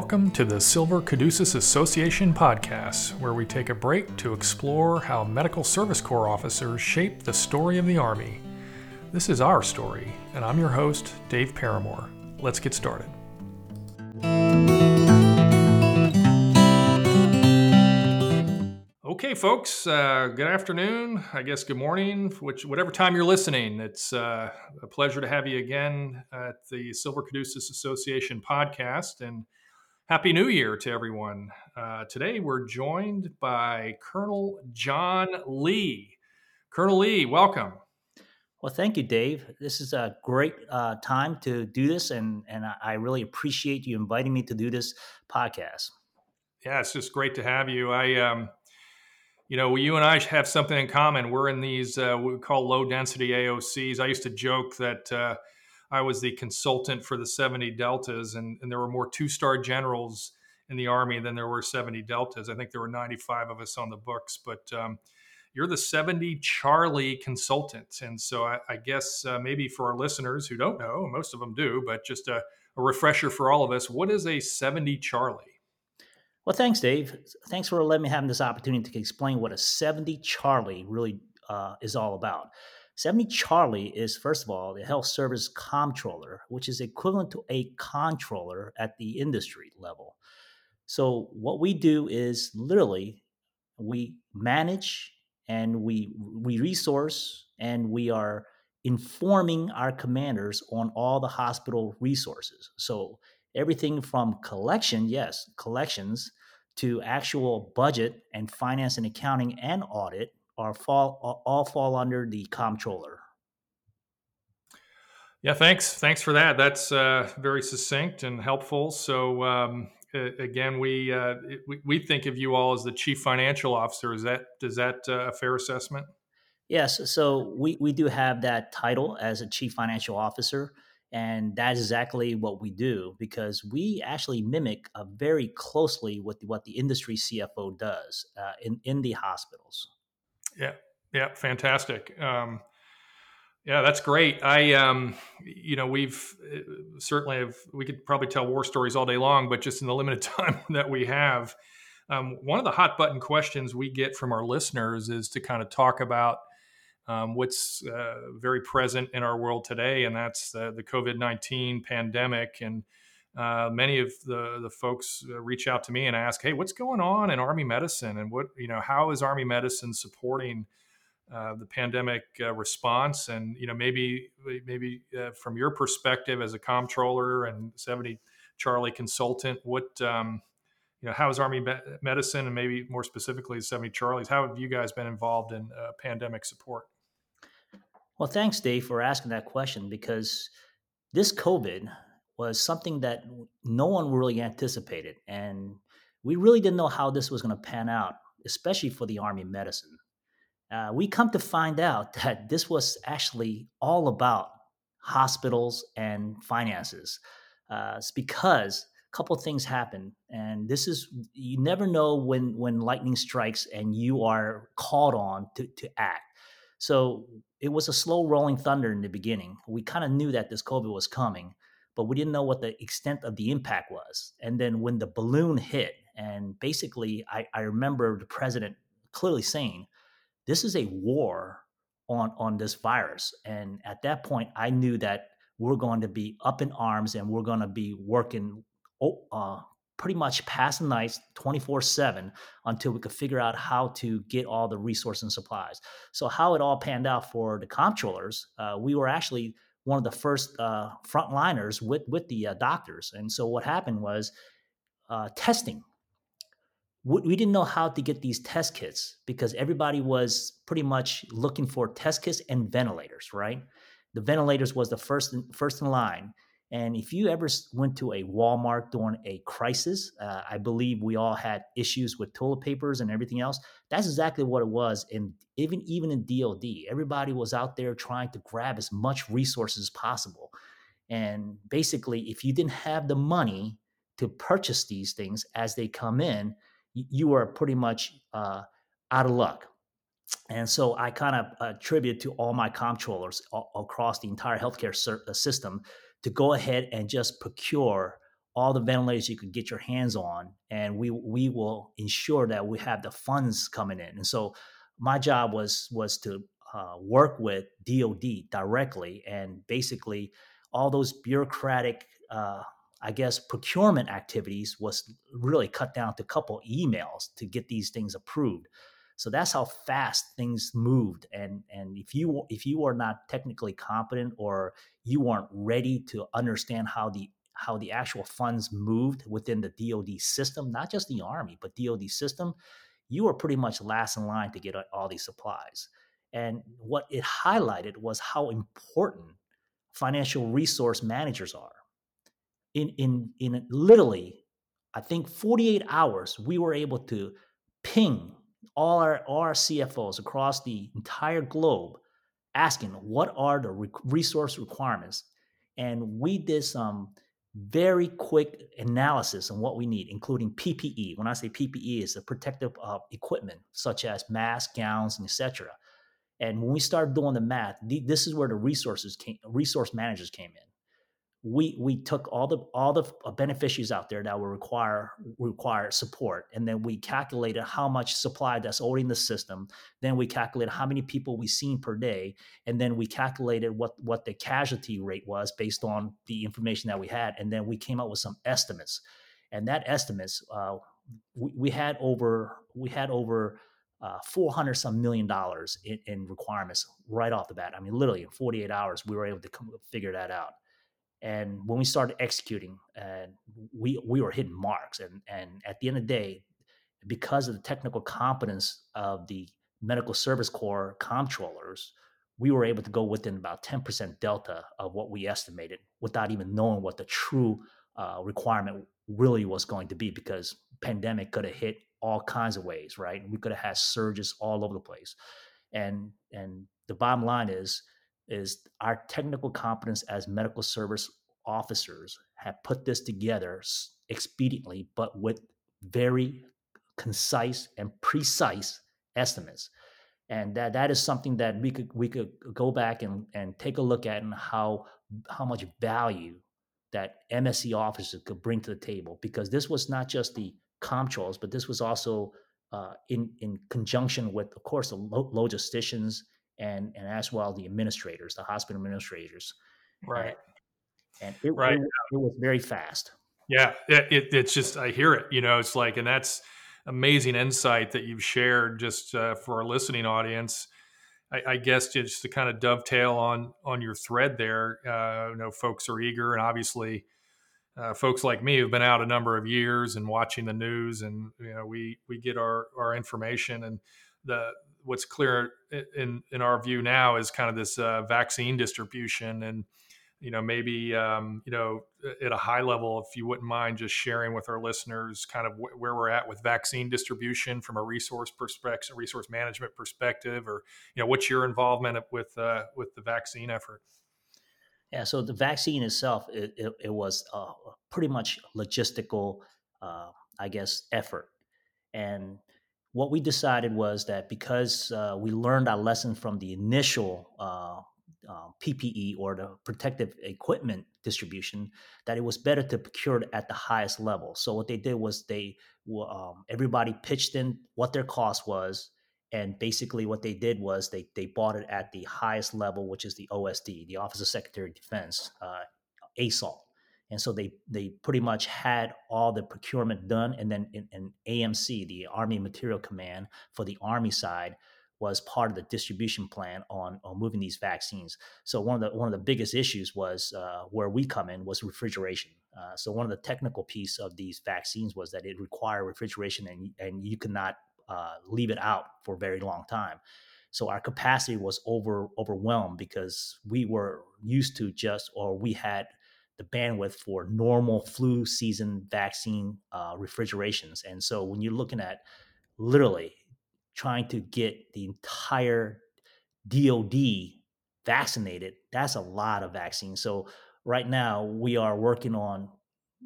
Welcome to the Silver Caduceus Association podcast, where we take a break to explore how Medical Service Corps officers shape the story of the Army. This is our story, and I'm your host, Dave Paramore. Let's get started. Okay, folks. Uh, good afternoon. I guess good morning, which whatever time you're listening. It's uh, a pleasure to have you again at the Silver Caduceus Association podcast, and happy New Year to everyone. Uh, today we're joined by Colonel John Lee. Colonel Lee, welcome. Well, thank you, Dave. This is a great uh, time to do this, and and I really appreciate you inviting me to do this podcast. Yeah, it's just great to have you. I um, you know, you and I have something in common. We're in these uh, what we call low density AOCs. I used to joke that uh, I was the consultant for the 70 Deltas, and, and there were more two star generals in the Army than there were 70 Deltas. I think there were 95 of us on the books, but um, you're the 70 Charlie consultant. And so I, I guess uh, maybe for our listeners who don't know, most of them do, but just a, a refresher for all of us what is a 70 Charlie? Well, thanks, Dave. Thanks for letting me have this opportunity to explain what a 70 Charlie really uh, is all about. 70 Charlie is, first of all, the health service comptroller, which is equivalent to a controller at the industry level. So, what we do is literally we manage and we, we resource and we are informing our commanders on all the hospital resources. So, everything from collection, yes, collections, to actual budget and finance and accounting and audit are fall all fall under the comptroller. Yeah, thanks. Thanks for that. That's uh, very succinct and helpful. So um, again, we, uh, we, we think of you all as the chief financial officer. Is that does that uh, a fair assessment? Yes. So we we do have that title as a chief financial officer. And that is exactly what we do because we actually mimic uh, very closely with what the industry CFO does uh, in, in the hospitals. Yeah, yeah, fantastic. Um, yeah, that's great. I, um, you know, we've uh, certainly have, we could probably tell war stories all day long, but just in the limited time that we have, um, one of the hot button questions we get from our listeners is to kind of talk about um, what's uh, very present in our world today, and that's the, the COVID 19 pandemic. And uh, many of the, the folks uh, reach out to me and ask, hey, what's going on in Army medicine? And what, you know, how is Army medicine supporting? Uh, the pandemic uh, response, and you know maybe maybe uh, from your perspective as a comptroller and 70 Charlie consultant, what um, you know, how is Army medicine and maybe more specifically 70 Charlies, how have you guys been involved in uh, pandemic support? Well, thanks, Dave, for asking that question because this COVID was something that no one really anticipated. And we really didn't know how this was going to pan out, especially for the Army medicine. Uh, we come to find out that this was actually all about hospitals and finances. Uh, it's because a couple things happen, and this is you never know when when lightning strikes and you are called on to to act. So it was a slow rolling thunder in the beginning. We kind of knew that this COVID was coming, but we didn't know what the extent of the impact was. And then when the balloon hit, and basically, I, I remember the president clearly saying, This is a war on, on this virus. And at that point, I knew that we're going to be up in arms and we're going to be working uh, pretty much past the nights 24 7 until we could figure out how to get all the resources and supplies. So, how it all panned out for the comptrollers, uh, we were actually one of the first uh, frontliners with, with the uh, doctors. And so, what happened was uh, testing. We, we didn't know how to get these test kits because everybody was pretty much looking for test kits and ventilators, right? The ventilators was the first first in line and if you ever went to a Walmart during a crisis, uh, I believe we all had issues with toilet papers and everything else. That's exactly what it was. And even even in DoD, everybody was out there trying to grab as much resources as possible. And basically, if you didn't have the money to purchase these things as they come in, you, you are pretty much uh, out of luck. And so I kind of attribute to all my comptrollers across the entire healthcare uh, system to go ahead and just procure all the ventilators you could get your hands on, and we we will ensure that we have the funds coming in. And so, my job was was to uh, work with DoD directly, and basically all those bureaucratic, uh, I guess, procurement activities was really cut down to a couple emails to get these things approved. So that's how fast things moved. And and if you if you are not technically competent or you aren't ready to understand how the how the actual funds moved within the DoD system, not just the Army, but DoD system, you are pretty much last in line to get all these supplies. And what it highlighted was how important financial resource managers are. In in in literally, I think 48 hours, we were able to ping all our, all our CFOs across the entire globe asking what are the re- resource requirements. And we did some very quick analysis on what we need, including PPE. When I say PPE, is the protective uh, equipment such as masks, gowns, and etc. And when we started doing the math, this is where the resources came, resource managers came in we we took all the all the uh, beneficiaries out there that would require require support and then we calculated how much supply that's already in the system. Then we calculated how many people we seen per day and then we calculated what what the casualty rate was based on the information that we had and then we came up with some estimates. And that estimates uh, we, we had over we had over uh, 400 some million dollars in, in requirements right off the bat. I mean literally in 48 hours we were able to come, figure that out and when we started executing, and we we were hitting marks. And and at the end of the day, because of the technical competence of the medical service corps comptrollers, we were able to go within about 10% delta of what we estimated without even knowing what the true uh, requirement really was going to be because pandemic could have hit all kinds of ways right we could have had surges all over the place and and the bottom line is is our technical competence as medical service officers have put this together expediently, but with very concise and precise estimates. And that, that is something that we could we could go back and, and take a look at and how how much value that MSC officers could bring to the table because this was not just the comptrollers, but this was also uh, in in conjunction with, of course, the logisticians and and as well the administrators, the hospital administrators. Right. And, it, right. It, it, was very fast. Yeah, it, it's just I hear it. You know, it's like, and that's amazing insight that you've shared just uh, for our listening audience. I, I, guess just to kind of dovetail on on your thread there, uh, you know, folks are eager, and obviously, uh, folks like me who've been out a number of years and watching the news, and you know, we we get our our information, and the what's clear in in our view now is kind of this uh, vaccine distribution and you know maybe um, you know at a high level if you wouldn't mind just sharing with our listeners kind of wh- where we're at with vaccine distribution from a resource perspective resource management perspective or you know what's your involvement with uh, with the vaccine effort? Yeah so the vaccine itself it, it, it was uh, pretty much logistical uh, i guess effort. And what we decided was that because uh, we learned our lesson from the initial uh, uh, PPE or the protective equipment distribution, that it was better to procure it at the highest level. So what they did was they um, everybody pitched in what their cost was, and basically what they did was they they bought it at the highest level, which is the OSD, the Office of Secretary of Defense, uh, ASALT and so they they pretty much had all the procurement done and then in, in, amc the army material command for the army side was part of the distribution plan on, on moving these vaccines. So one of the one of the biggest issues was uh, where we come in was refrigeration. Uh, so one of the technical piece of these vaccines was that it required refrigeration and, and you could not uh, leave it out for a very long time. So our capacity was over overwhelmed because we were used to just or we had the bandwidth for normal flu season vaccine uh, refrigerations. And so when you're looking at literally trying to get the entire DOD vaccinated, that's a lot of vaccines. So right now we are working on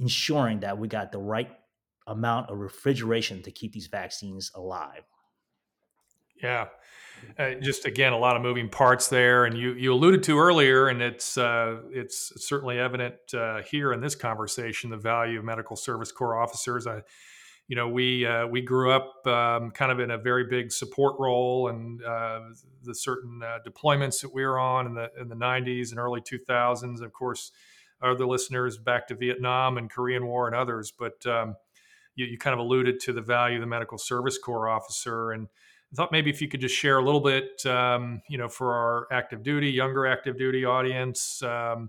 ensuring that we got the right amount of refrigeration to keep these vaccines alive. Yeah. Uh, just again, a lot of moving parts there, and you you alluded to earlier, and it's uh, it's certainly evident uh, here in this conversation the value of medical service corps officers. I, you know, we uh, we grew up um, kind of in a very big support role, and uh, the certain uh, deployments that we were on in the in the '90s and early 2000s. Of course, other listeners back to Vietnam and Korean War and others, but um, you, you kind of alluded to the value of the medical service corps officer and I thought maybe if you could just share a little bit, um, you know, for our active duty, younger active duty audience, um,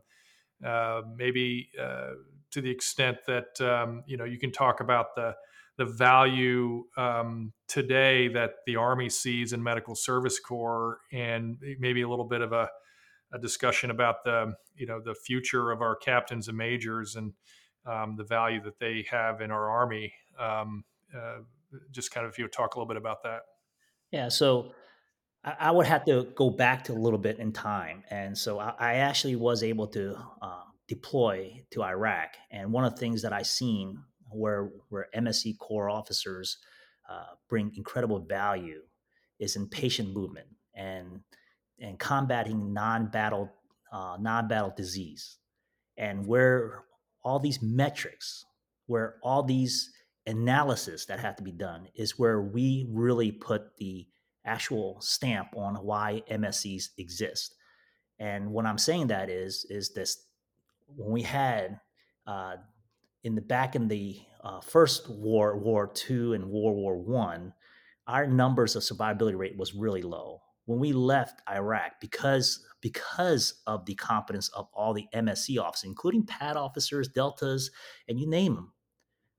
uh, maybe uh, to the extent that um, you know you can talk about the the value um, today that the Army sees in Medical Service Corps, and maybe a little bit of a, a discussion about the you know the future of our captains and majors and um, the value that they have in our Army. Um, uh, just kind of if you would talk a little bit about that. Yeah, so I, would have to go back to a little bit in time, and so I, actually was able to uh, deploy to Iraq, and one of the things that I seen where where MSC Corps officers uh, bring incredible value is in patient movement and and combating non-battle uh, non-battle disease, and where all these metrics, where all these analysis that have to be done is where we really put the actual stamp on why MSCs exist. And what I'm saying that is is this when we had uh, in the back in the uh, first war, War Two, and World War One, our numbers of survivability rate was really low. When we left Iraq, because because of the competence of all the MSC officers, including PAD officers, deltas, and you name them,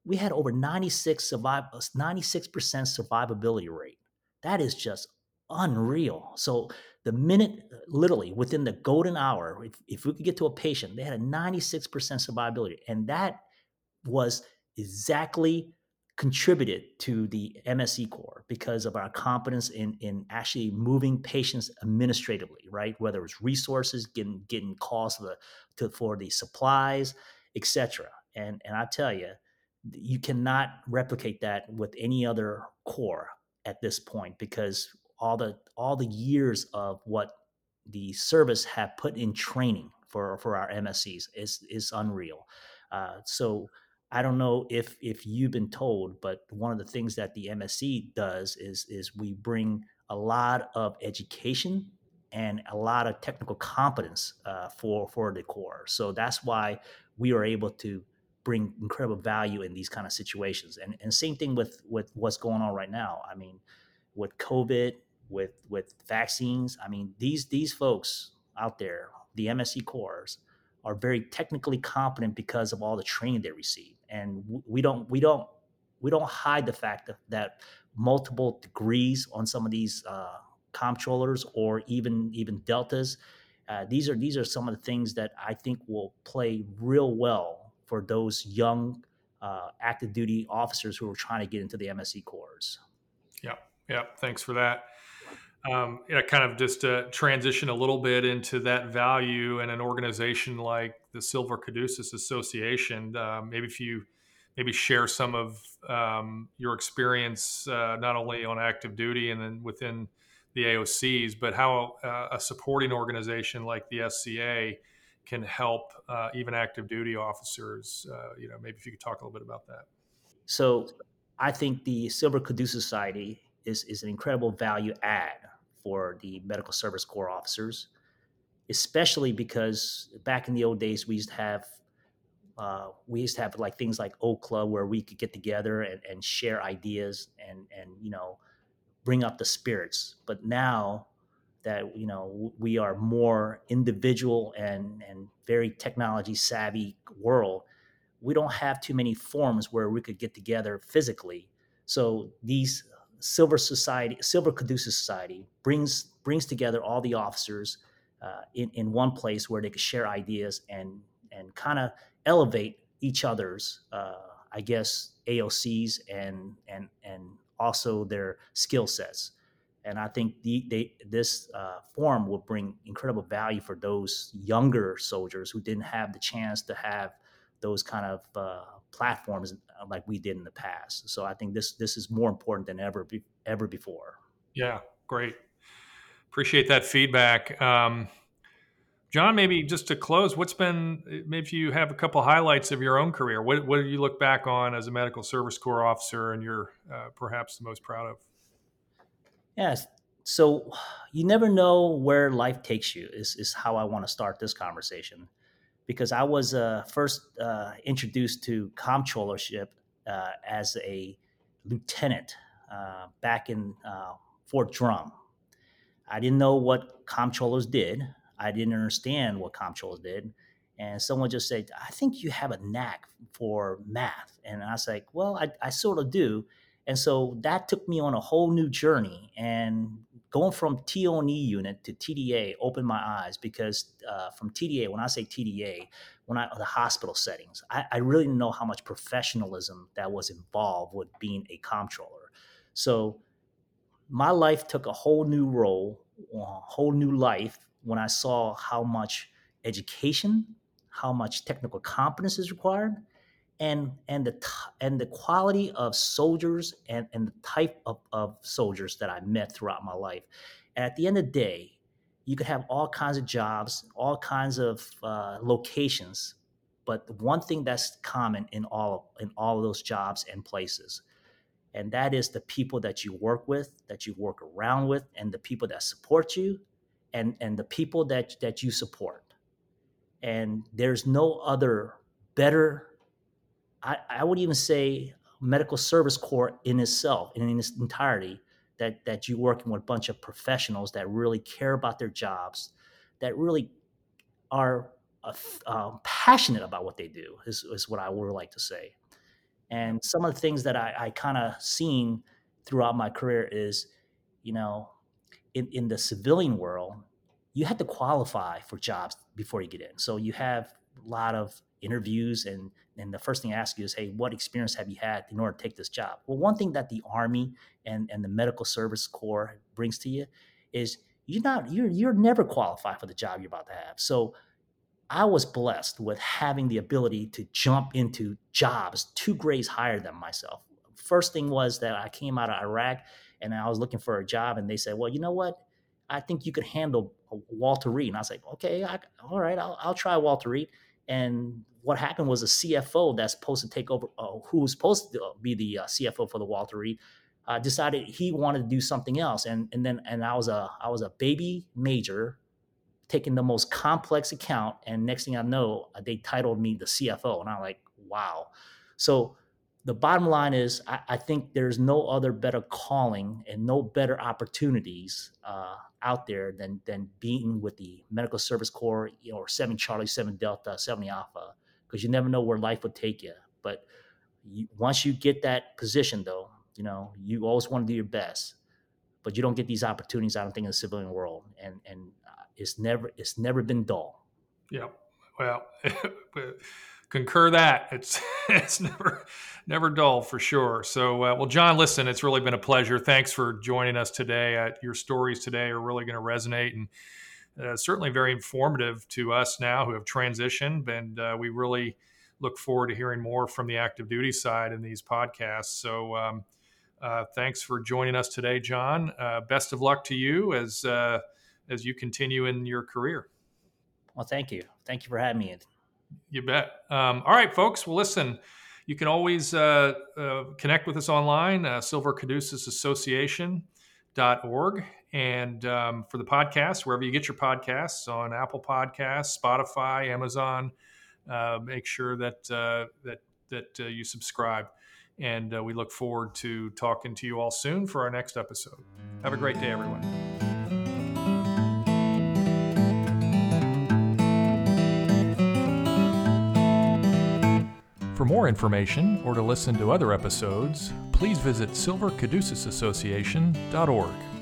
we had over 96 survive uh, 96% survivability rate. That is just unreal. So the minute, uh, literally within the golden hour, if, if we could get to a patient, they had a 96% survivability. And that was exactly contributed to the MSC corps because of our competence in, in actually moving patients administratively, right? Whether it's resources, getting getting calls for the, to, for the supplies, etc. And and I tell you, you cannot replicate that with any other corps at this point because all the all the years of what the service have put in training for for our MSCs is is unreal. Uh, so I don't know if if you've been told, but one of the things that the MSC does is is we bring a lot of education and a lot of technical competence uh, for for the corps. So that's why we are able to bring incredible value in these kind of situations. And and same thing with with what's going on right now. I mean, with COVID, with with vaccines. I mean, these these folks out there, the MSC corps, are very technically competent because of all the training they receive. And we don't we don't we don't hide the fact that, that multiple degrees on some of these uh, comptrollers or even even deltas. Uh, these are these are some of the things that I think will play real well for those young uh, active duty officers who are trying to get into the MSC corps. Yeah, yeah. Thanks for that. Um, yeah, kind of just to transition a little bit into that value and an organization like the Silver Caduceus Association. Uh, maybe if you maybe share some of um, your experience, uh, not only on active duty and then within the AOCs, but how uh, a supporting organization like the SCA can help uh, even active duty officers. Uh, you know, maybe if you could talk a little bit about that. So, I think the Silver Caduceus Society is is an incredible value add for the medical service corps officers, especially because back in the old days we used to have. Uh, we used to have like things like Okla where we could get together and, and share ideas and and you know bring up the spirits. But now that you know we are more individual and and very technology savvy world we don't have too many forums where we could get together physically. So these silver society silver caduceus society brings brings together all the officers uh, in, in one place where they could share ideas and and kind of elevate each other's uh, i guess aocs and and and also their skill sets and I think the, they, this uh, forum will bring incredible value for those younger soldiers who didn't have the chance to have those kind of uh, platforms uh, like we did in the past. So I think this this is more important than ever be, ever before. Yeah, great. Appreciate that feedback. Um, John, maybe just to close, what's been maybe you have a couple highlights of your own career. What what do you look back on as a medical service corps officer, and you're uh, perhaps the most proud of? Yes. So you never know where life takes you. Is is how I want to start this conversation, because I was uh, first uh, introduced to comptrollership uh, as a lieutenant uh, back in uh, Fort Drum. I didn't know what comptrollers did. I didn't understand what comptrollers did. And someone just said, I think you have a knack for math. And I was like, well, I, I sort of do. And so that took me on a whole new journey. And going from TO&E unit to TDA opened my eyes because uh, from TDA, when I say TDA, when I the hospital settings, I, I really didn't know how much professionalism that was involved with being a comptroller. So my life took a whole new role, a whole new life when I saw how much education, how much technical competence is required, and and the and the quality of soldiers and, and the type of, of soldiers that I met throughout my life. At the end of the day, you could have all kinds of jobs, all kinds of uh, locations, but one thing that's common in all in all of those jobs and places, and that is the people that you work with, that you work around with, and the people that support you, and and the people that that you support and there's no other better i, I would even say medical service corps in itself and in its entirety that that you're working with a bunch of professionals that really care about their jobs that really are uh, um, passionate about what they do is, is what i would like to say and some of the things that i, I kind of seen throughout my career is you know in, in the civilian world, you have to qualify for jobs before you get in. So you have a lot of interviews and and the first thing I ask you is, hey, what experience have you had in order to take this job? Well, one thing that the Army and, and the Medical Service Corps brings to you is you're not you're you're never qualified for the job you're about to have. So I was blessed with having the ability to jump into jobs two grades higher than myself. First thing was that I came out of Iraq and I was looking for a job, and they said, "Well, you know what? I think you could handle Walter Reed." And I was like, "Okay, I, all right, I'll, I'll try Walter Reed." And what happened was a CFO that's supposed to take over, uh, who was supposed to be the uh, CFO for the Walter Reed, uh, decided he wanted to do something else. And and then and I was a I was a baby major, taking the most complex account. And next thing I know, they titled me the CFO, and I'm like, wow. So the bottom line is I, I, think there's no other better calling and no better opportunities uh, out there than than being with the medical service corps you know, or 7 charlie 7 delta 70 alpha because you never know where life will take you. But you, once you get that position though you know you always want to do your best but you don't get these opportunities i don't think in the civilian world. And and uh, it's never it's never been dull. Yeah well concur that. It's it's never never dull for sure. So uh, well john listen it's really been a pleasure. Thanks for joining us today. Uh, your stories today are really going to resonate and uh, certainly very informative to us now who have transitioned. And uh, we really look forward to hearing more from the active duty side in these podcasts. So um, uh, thanks for joining us today john. Uh, best of luck to you as as you continue in your career. Well thank you. Thank you for having me you bet. Um, all right, folks. Well, listen, you can always uh, uh, connect with us online, uh, Silver Caduceus. And um, for the podcast, wherever you get your podcasts on Apple Podcasts, Spotify, Amazon, uh, make sure that uh, that that uh, you subscribe. And we look forward to talking to you all soon for our next episode. Have a great day, everyone. For more information or to listen to other episodes, please visit silvercaduceusassociation.org.